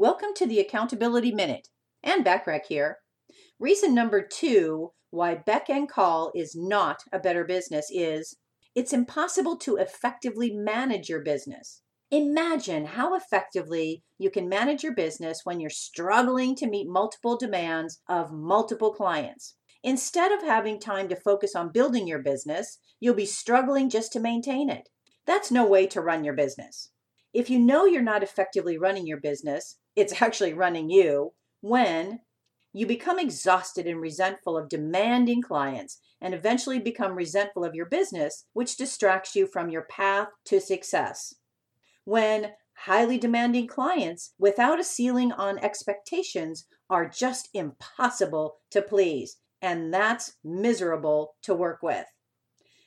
Welcome to the Accountability Minute. Ann Bachrach here. Reason number two why Beck and Call is not a better business is it's impossible to effectively manage your business. Imagine how effectively you can manage your business when you're struggling to meet multiple demands of multiple clients. Instead of having time to focus on building your business, you'll be struggling just to maintain it. That's no way to run your business. If you know you're not effectively running your business, it's actually running you when you become exhausted and resentful of demanding clients and eventually become resentful of your business, which distracts you from your path to success. When highly demanding clients without a ceiling on expectations are just impossible to please and that's miserable to work with.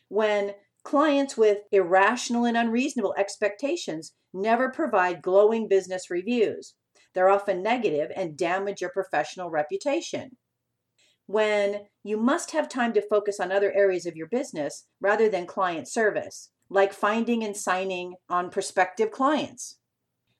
When clients with irrational and unreasonable expectations never provide glowing business reviews, they're often negative and damage your professional reputation. When you must have time to focus on other areas of your business rather than client service, like finding and signing on prospective clients.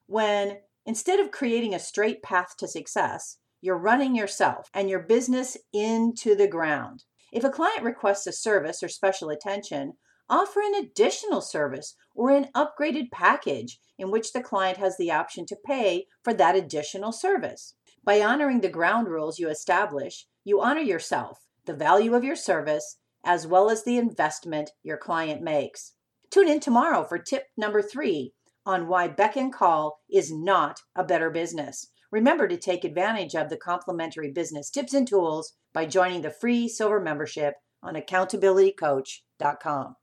When instead of creating a straight path to success, you're running yourself and your business into the ground. If a client requests a service or special attention, offer an additional service or an upgraded package in which the client has the option to pay for that additional service. By honoring the ground rules you establish, you honor yourself, the value of your service, as well as the investment your client makes. Tune in tomorrow for tip number three on why Beck and Call is not a better business. Remember to take advantage of the complimentary business tips and tools by joining the free silver membership on accountabilitycoach.com.